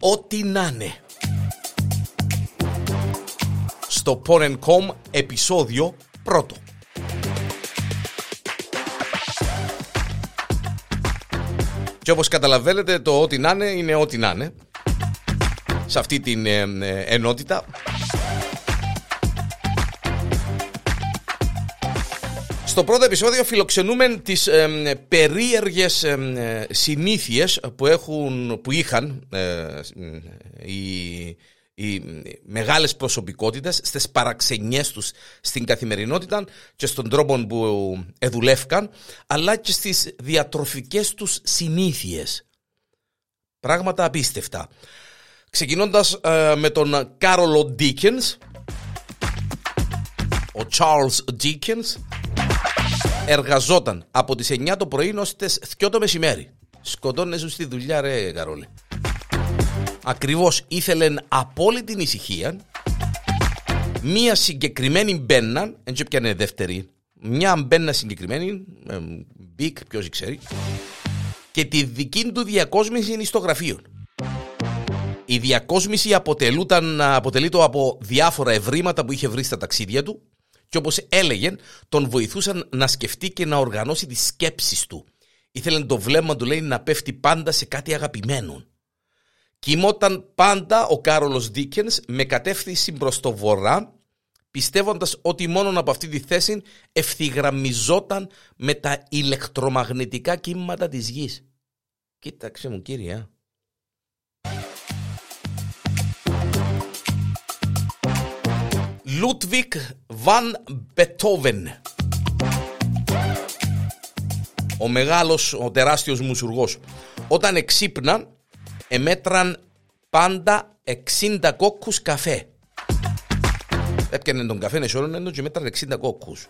Ό,τι να είναι. Στο Porn.com επεισόδιο πρώτο. Και όπως καταλαβαίνετε το ό,τι να είναι είναι ό,τι να είναι. Σε αυτή την ε, ε, ενότητα. Στο πρώτο επεισόδιο φιλοξενούμε τις ε, περίεργες ε, συνήθειες που, έχουν, που είχαν ε, οι, οι μεγάλες προσωπικότητες στις παραξενιές τους στην καθημερινότητα και στον τρόπο που εδουλεύκαν αλλά και στις διατροφικές τους συνήθειες. Πράγματα απίστευτα. Ξεκινώντας ε, με τον Κάρολο Ντίκενς, ο Charles Dickens εργαζόταν από τις 9 το πρωί ως τις 2 το μεσημέρι. Σκοτώνεσαι στη δουλειά ρε Καρόλε. Ακριβώς ήθελε απόλυτη ησυχία μία συγκεκριμένη πένα, δεν πιάνε δεύτερη, μια πένα συγκεκριμένη, Bic, ποιος ξέρει, και τη δική του διακόσμηση στο γραφείο. Η διακόσμηση αποτελούταν, αποτελείται από διάφορα ευρήματα που είχε βρει στα ταξίδια του και όπως έλεγε τον βοηθούσαν να σκεφτεί και να οργανώσει τις σκέψεις του. Ήθελε το βλέμμα του λέει να πέφτει πάντα σε κάτι αγαπημένο. Κοιμόταν πάντα ο Κάρολος Δίκενς με κατεύθυνση προς το βορρά πιστεύοντας ότι μόνο από αυτή τη θέση ευθυγραμμιζόταν με τα ηλεκτρομαγνητικά κύματα της γης. Κοίταξε μου κύριε. Λούτβικ Βαν Μπετόβεν. Ο μεγάλος, ο τεράστιος μουσουργός. Όταν εξύπναν, εμέτραν πάντα 60 κόκκους καφέ. Έπιανε τον καφέ, νεσόρωνε και μέτραν 60 κόκκους.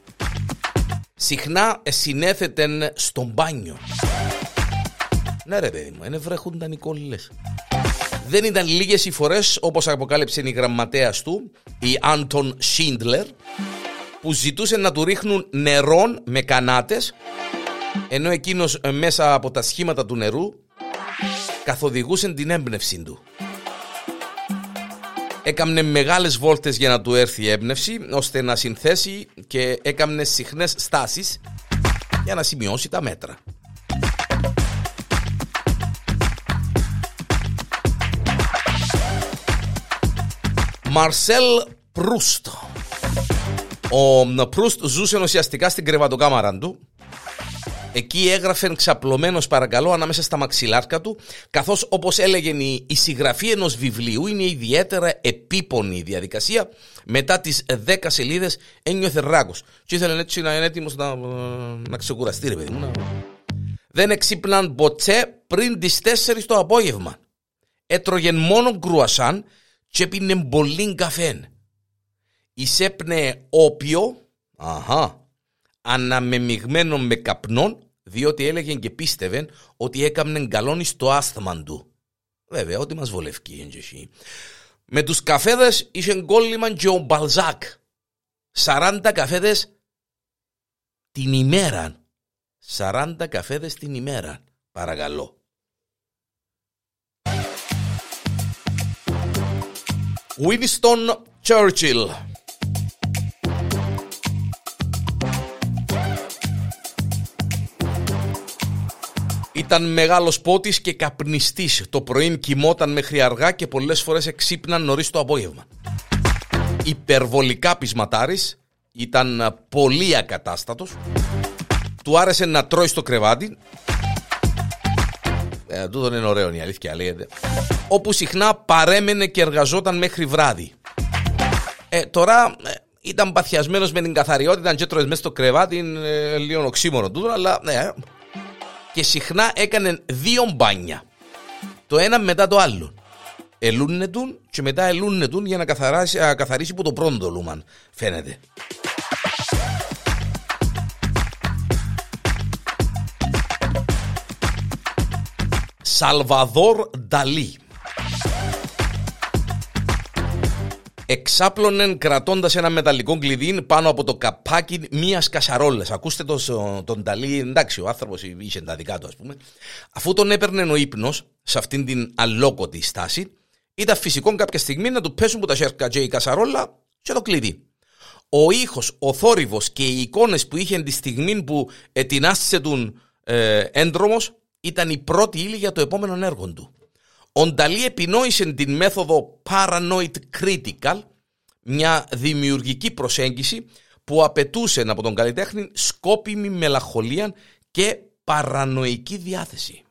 Συχνά συνέθετεν στον μπάνιο. Ναι ρε παιδί μου, είναι βρέχονταν οι κόλλες. Δεν ήταν λίγες οι φορές όπως αποκάλυψε η γραμματέας του, η Άντων Σίντλερ, που ζητούσε να του ρίχνουν νερόν με κανάτες, ενώ εκείνος μέσα από τα σχήματα του νερού καθοδηγούσε την έμπνευσή του. Έκαμνε μεγάλες βόλτες για να του έρθει η έμπνευση, ώστε να συνθέσει και έκαμνε συχνές στάσεις για να σημειώσει τα μέτρα. Μαρσέλ Προύστ. Ο Προύστ ζούσε ουσιαστικά στην κρεβατοκάμαρα του. Εκεί έγραφε ξαπλωμένος παρακαλώ ανάμεσα στα μαξιλάρκα του, καθώς όπως έλεγε η, συγγραφή ενός βιβλίου είναι ιδιαίτερα επίπονη η διαδικασία. Μετά τις 10 σελίδες ένιωθε ράκος. Και ήθελε έτσι να είναι έτοιμος να, να ξεκουραστεί, ρε παιδί μου. Δεν εξύπναν ποτέ πριν τις 4 το απόγευμα. Έτρωγε μόνο κρουασάν και έπινε πολύ καφέ. Εισέπνε όπιο, αχα, αναμεμειγμένο με καπνόν, διότι έλεγε και πίστευε ότι έκαμνε καλόνι στο άσθμα του. Βέβαια, ό,τι μας βολευκεί είναι Με τους καφέδες είχε κόλλημα και ο Μπαλζάκ. 40 καφέδες την ημέρα. 40 καφέδες την ημέρα. Παρακαλώ. Winston Churchill. Ήταν μεγάλος πότης και καπνιστής. Το πρωί κοιμόταν μέχρι αργά και πολλές φορές εξύπναν νωρίς το απόγευμα. Υπερβολικά πεισματάρης, ήταν πολύ ακατάστατος. Του άρεσε να τρώει στο κρεβάτι ε, τούτο είναι ωραίο η αλήθεια λέγεται. Όπου συχνά παρέμενε και εργαζόταν μέχρι βράδυ. Ε, τώρα ε, ήταν παθιασμένος με την καθαριότητα, και έτρωε μέσα στο κρεβάτι, είναι ε, λίγο οξύμορο τούτο, αλλά ναι. Και συχνά έκανε δύο μπάνια. Το ένα μετά το άλλο. Ελούνε και μετά ελούνε για να καθαρίσει, καθαρίσει που το πρώτο λούμαν, φαίνεται. Σαλβαδόρ Νταλή. Εξάπλωνε κρατώντας ένα μεταλλικό κλειδί πάνω από το καπάκι μιας κασαρόλας. Ακούστε το, τον Νταλή, εντάξει, ο άνθρωπος είχε τα δικά του, ας πούμε. Αφού τον έπαιρνε ο ύπνος σε αυτήν την αλόκοτη στάση, ήταν φυσικό κάποια στιγμή να του πέσουν που τα σέρκα και η κασαρόλα και το κλειδί. Ο ήχος, ο θόρυβος και οι εικόνες που είχε τη στιγμή που ετεινάσσε τον ε, έντρομος ήταν η πρώτη ύλη για το επόμενο έργο του. Ο Νταλή επινόησε την μέθοδο Paranoid Critical, μια δημιουργική προσέγγιση που απαιτούσε από τον καλλιτέχνη σκόπιμη μελαγχολία και παρανοϊκή διάθεση.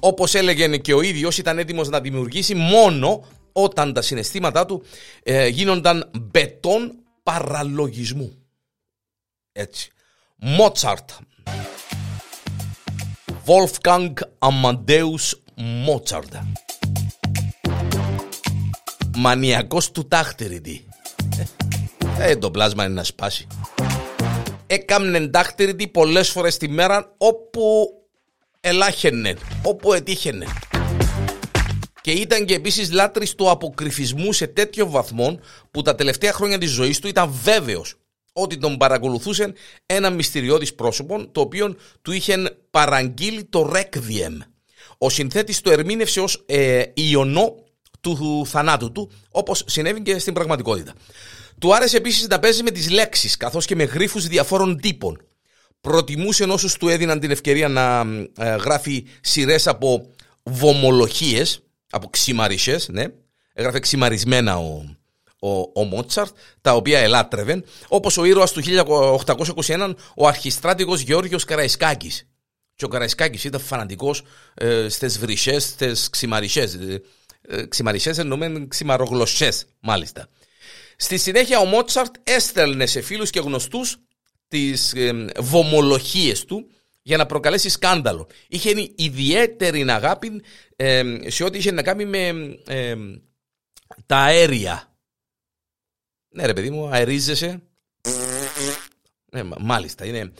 Όπως έλεγε και ο ίδιος ήταν έτοιμος να δημιουργήσει μόνο όταν τα συναισθήματά του ε, γίνονταν μπετόν παραλογισμού. Έτσι. Μότσαρτ. Wolfgang Amadeus Mozart. Μανιακός του τάχτερητη. Ε, το πλάσμα είναι να σπάσει. Έκαμνε τάχτερητη πολλές φορές τη μέρα όπου ελάχαινε, όπου ετύχαινε. Και ήταν και επίσης λάτρης του αποκρυφισμού σε τέτοιο βαθμό που τα τελευταία χρόνια της ζωής του ήταν βέβαιος ότι τον παρακολουθούσε ένα μυστηριώδης πρόσωπο το οποίο του είχε παραγγείλει το Requiem. Ο συνθέτης το ερμήνευσε ως ε, ιονό του θανάτου του όπως συνέβη και στην πραγματικότητα. Του άρεσε επίσης να παίζει με τις λέξεις καθώς και με γρίφους διαφόρων τύπων. Προτιμούσε όσους του έδιναν την ευκαιρία να ε, γράφει σειρές από βομολογίες, από ξημαρισές, ναι. Έγραφε ξημαρισμένα ο, ο, ο Μότσαρτ, τα οποία ελάτρευε, όπως ο ήρωας του 1821, ο αρχιστράτηγος Γεώργιος Καραϊσκάκης. Και ο Καραϊσκάκης ήταν φανατικός ε, στις βρυσέ, στις ξημαρισέ. Ε, ε, ξημαρισέ εννοούμε ξημαρογλωσσές, μάλιστα. Στη συνέχεια ο Μότσαρτ έστελνε σε φίλους και γνωστούς τις ε, βομολογίες του για να προκαλέσει σκάνδαλο. Είχε ιδιαίτερη αγάπη ε, σε ό,τι είχε να κάνει με ε, τα αέρια. Ναι ρε παιδί μου, αερίζεσαι. Ναι, μάλιστα, είναι...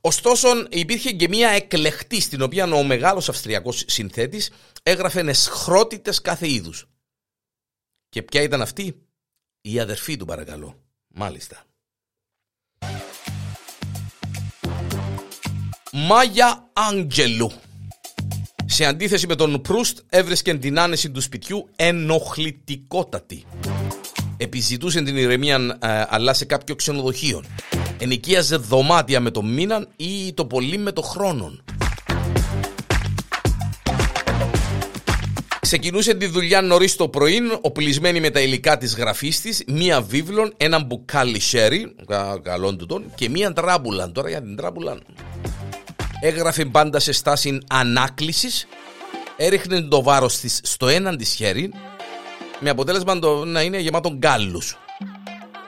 Ωστόσο υπήρχε και μια εκλεχτής στην οποία ο μεγάλος αυστριακός συνθέτης έγραφε εσχρότητες κάθε είδους. Και ποια ήταν αυτή; Η αδερφή του παρακαλώ. Μάλιστα. Μάγια Άγγελου. Σε αντίθεση με τον Προύστ έβρισκε την άνεση του σπιτιού ενοχλητικότατη. Επιζητούσε την ηρεμία ε, αλλά σε κάποιο ξενοδοχείο. Ενοικίαζε δωμάτια με το μήνα ή το πολύ με το χρόνο. Ξεκινούσε τη δουλειά νωρίς το πρωί, οπλισμένη με τα υλικά της γραφής της, μία βίβλον, ένα μπουκάλι σέρι, καλόν του τον, και μία τράμπουλαν. Τώρα για την τράμπουλαν. Έγραφε πάντα σε στάση ανάκλησης, έριχνε το βάρος της στο έναν της χέρι, με αποτέλεσμα το να είναι γεμάτο γκάλους.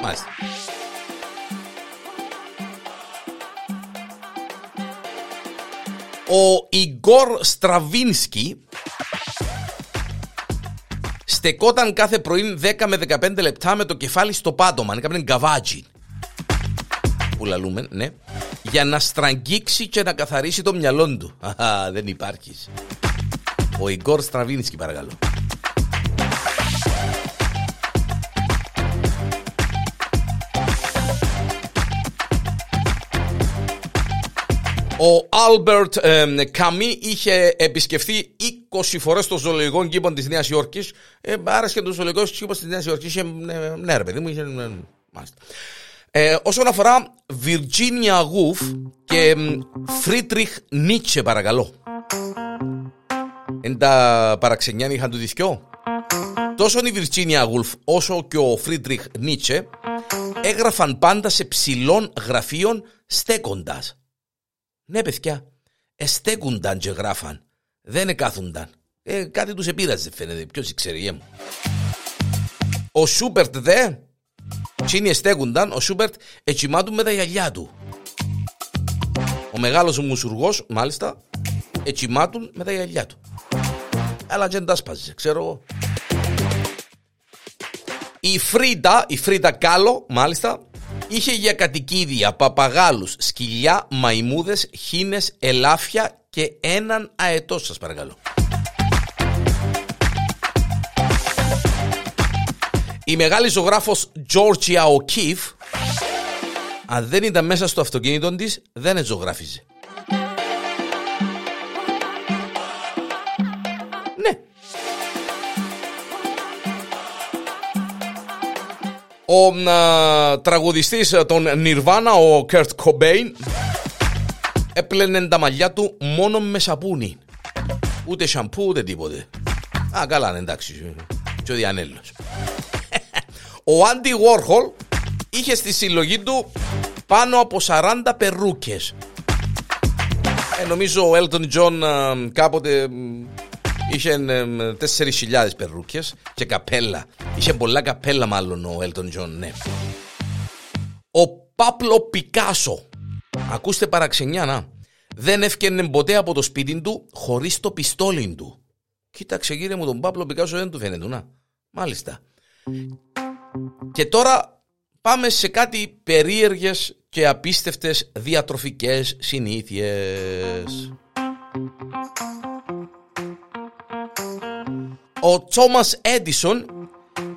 Μάλιστα. Ο Ιγκόρ Στραβίνσκι στεκόταν κάθε πρωί 10 με 15 λεπτά με το κεφάλι στο πάτωμα. Έκαμε γκαβάτζι. Που λαλούμε, ναι. Για να στραγγίξει και να καθαρίσει το μυαλό του. Αχα, δεν υπάρχεις. Ο Ιγκόρ Στραβίνσκι, παρακαλώ. Ο Άλμπερτ Καμί είχε επισκεφθεί 20 φορές το ζωολογικό κήπο της Νέας Υόρκης. Ε, άρεσε το ζωολογικό κήπος της Νέας Υόρκης. Είχε, ε, ναι, ρε παιδί μου, είχε. Ε, ε, όσον αφορά Βιρτζίνια Γουφ και Φρίτριχ Νίτσε, παρακαλώ. Εν τα παραξενιά είχαν του δισκιό. Τόσο η Βιρτζίνια Γουλφ όσο και ο Φρίτριχ Νίτσε έγραφαν πάντα σε ψηλών γραφείων στέκοντας. Ναι, παιδιά, εστέκουνταν και γράφαν. Δεν εκάθουνταν. Ε, κάτι τους επήραζε φαίνεται. Ποιος ξέρει, ε, μου. Ο Σούπερτ δε, τσίνοι εστέκουνταν, ο Σούπερτ ετσιμάτουν με τα γυαλιά του. Ο μεγάλος μουσουργός, μάλιστα, ετσιμάτουν με τα γυαλιά του. Αλλά δεν τα σπάζε, ξέρω εγώ. Η Φρίντα, η Φρίντα Κάλο, μάλιστα, Είχε για κατοικίδια παπαγάλους, σκυλιά, μαϊμούδες, χήνες, ελάφια και έναν αετό σας παρακαλώ. Η μεγάλη ζωγράφος Georgia O'Keeffe αν δεν ήταν μέσα στο αυτοκίνητο της δεν ζωγράφιζε. Ο α, τραγουδιστής των Nirvana, ο Kurt Cobain, έπλαινε τα μαλλιά του μόνο με σαπούνι. Ούτε σαμπού, ούτε τίποτε. Α, καλά, εντάξει. Και ο Διανέλος. Ο Άντι Warhol είχε στη συλλογή του πάνω από 40 περούκες. Ε, νομίζω ο Elton John κάποτε είχε 4.000 περούκες και καπέλα. Είχε πολλά καπέλα μάλλον ο Elton John, ναι. Ο Πάπλο Πικάσο. Ακούστε παραξενιά, να. Δεν έφτιανε ποτέ από το σπίτι του χωρίς το πιστόλι του. Κοίταξε κύριε μου τον Πάπλο Πικάσο δεν του φαίνεται, να. Μάλιστα. Και τώρα πάμε σε κάτι περίεργες και απίστευτες διατροφικές συνήθειες. Ο Τσόμας Έντισον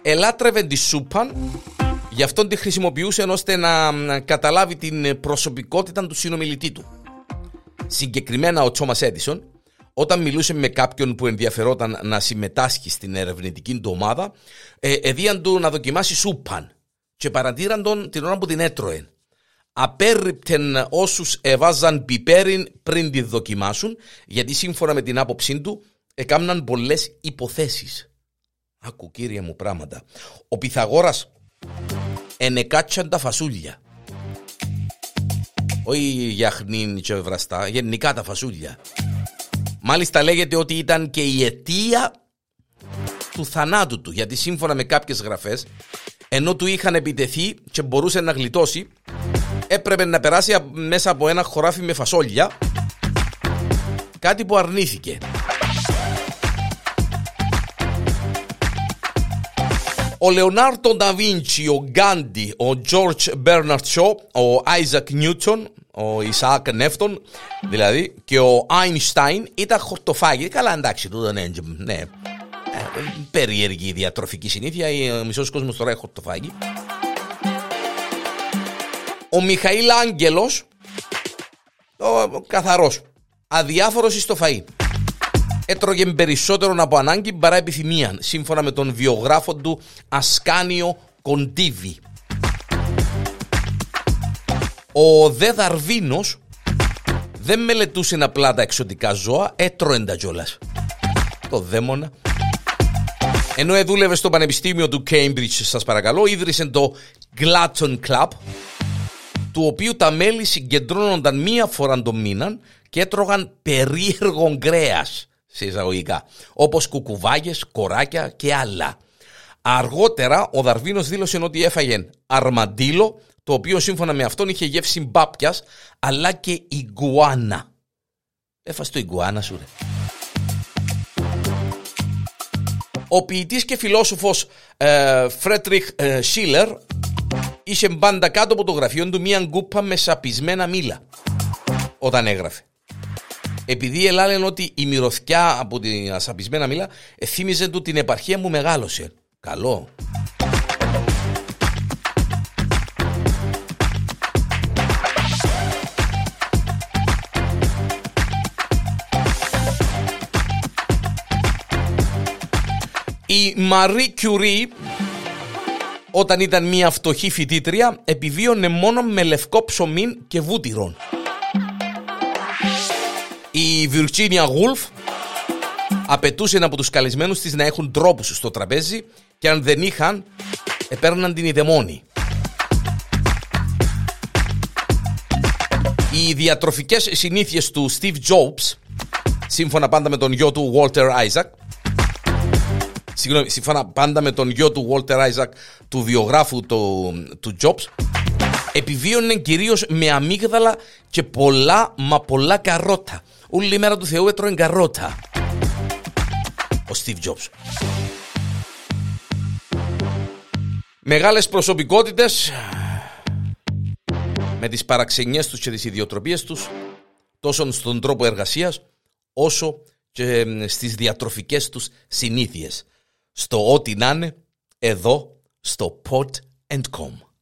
ελάτρευε τη σούπα γι' αυτόν τη χρησιμοποιούσε ώστε να καταλάβει την προσωπικότητα του συνομιλητή του. Συγκεκριμένα ο Τσόμας Έντισον όταν μιλούσε με κάποιον που ενδιαφερόταν να συμμετάσχει στην ερευνητική του ομάδα, ε, εδίαν του να δοκιμάσει σούπαν και παρατήραν τον την ώρα που την έτρωε. Απέρριπτεν όσους εβάζαν πιπέριν πριν τη δοκιμάσουν, γιατί σύμφωνα με την άποψή του έκαναν πολλές υποθέσεις. Άκου κύριε μου πράγματα. Ο Πυθαγόρας ενεκάτσαν τα φασούλια. Όχι για χνήν και βραστά, γενικά τα φασούλια. Μάλιστα λέγεται ότι ήταν και η αιτία του θανάτου του, γιατί σύμφωνα με κάποιες γραφές, ενώ του είχαν επιτεθεί και μπορούσε να γλιτώσει, έπρεπε να περάσει μέσα από ένα χωράφι με φασόλια, κάτι που αρνήθηκε. Ο Λεωνάρτο Νταβίντσι, ο Γκάντι, ο Τζόρτζ Μπέρναρτ Σο, ο Άιζακ Νιούτον, ο Ισαάκ Νεύτον, δηλαδή, και ο Αϊνστάιν ήταν χορτοφάγοι. Καλά, εντάξει, τούτο ναι, ναι. Ε, περίεργη διατροφική συνήθεια. Ο μισός κόσμος τώρα έχει χορτοφάγοι. Ο Μιχαήλ Άγγελος, ο καθαρός, αδιάφορος στο φαΐ. Έτρωγε περισσότερο από ανάγκη παρά επιθυμία, σύμφωνα με τον βιογράφο του Ασκάνιο Κοντίβι. Ο Δε Δαρβίνος δεν μελετούσε απλά τα εξωτικά ζώα, έτρωε τα κιόλας. Το δαίμονα. Ενώ δούλευε στο Πανεπιστήμιο του Cambridge, σας παρακαλώ, ίδρυσε το Glatton Club, του οποίου τα μέλη συγκεντρώνονταν μία φορά το μήνα και έτρωγαν περίεργο κρέας σε εισαγωγικά, όπως κουκουβάγες, κοράκια και άλλα. Αργότερα ο Δαρβίνος δήλωσε ότι έφαγε αρμαντήλο, το οποίο σύμφωνα με αυτόν είχε γεύση μπάπιας, αλλά και ιγκουάνα. Έφαε το ιγκουάνα σου ρε. Ο ποιητής και φιλόσοφος ε, Φρέτριχ ε, Σίλερ είχε πάντα κάτω από το γραφείο του μία κούπα με σαπισμένα μήλα όταν έγραφε. Επειδή ελάλεν ότι η μυρωθιά από την σαπισμένα μήλα θύμιζε του την επαρχία που μεγάλωσε. Καλό. Η Μαρή Κιουρί όταν ήταν μια φτωχή φοιτήτρια επιβίωνε μόνο με λευκό ψωμί και βούτυρον. Η Βιρτσίνια Γουλφ απαιτούσε από τους καλεσμένους της να έχουν τρόπους στο τραπέζι και αν δεν είχαν επέρναν την ιδεμόνη. Οι διατροφικές συνήθειες του Steve Jobs σύμφωνα πάντα με τον γιο του Walter Isaac συγγνώμη, σύμφωνα πάντα με τον γιο του Walter Isaac, του βιογράφου του, του Jobs, επιβίωνε κυρίως με αμύγδαλα και πολλά μα πολλά καρότα. Όλη η μέρα του Θεού έτρωε καρότα. Ο Steve Jobs. Μεγάλες προσωπικότητες με τις παραξενιές τους και τις ιδιοτροπίες τους τόσο στον τρόπο εργασίας όσο και στις διατροφικές τους συνήθειες στο ό,τι να είναι εδώ στο pod.com.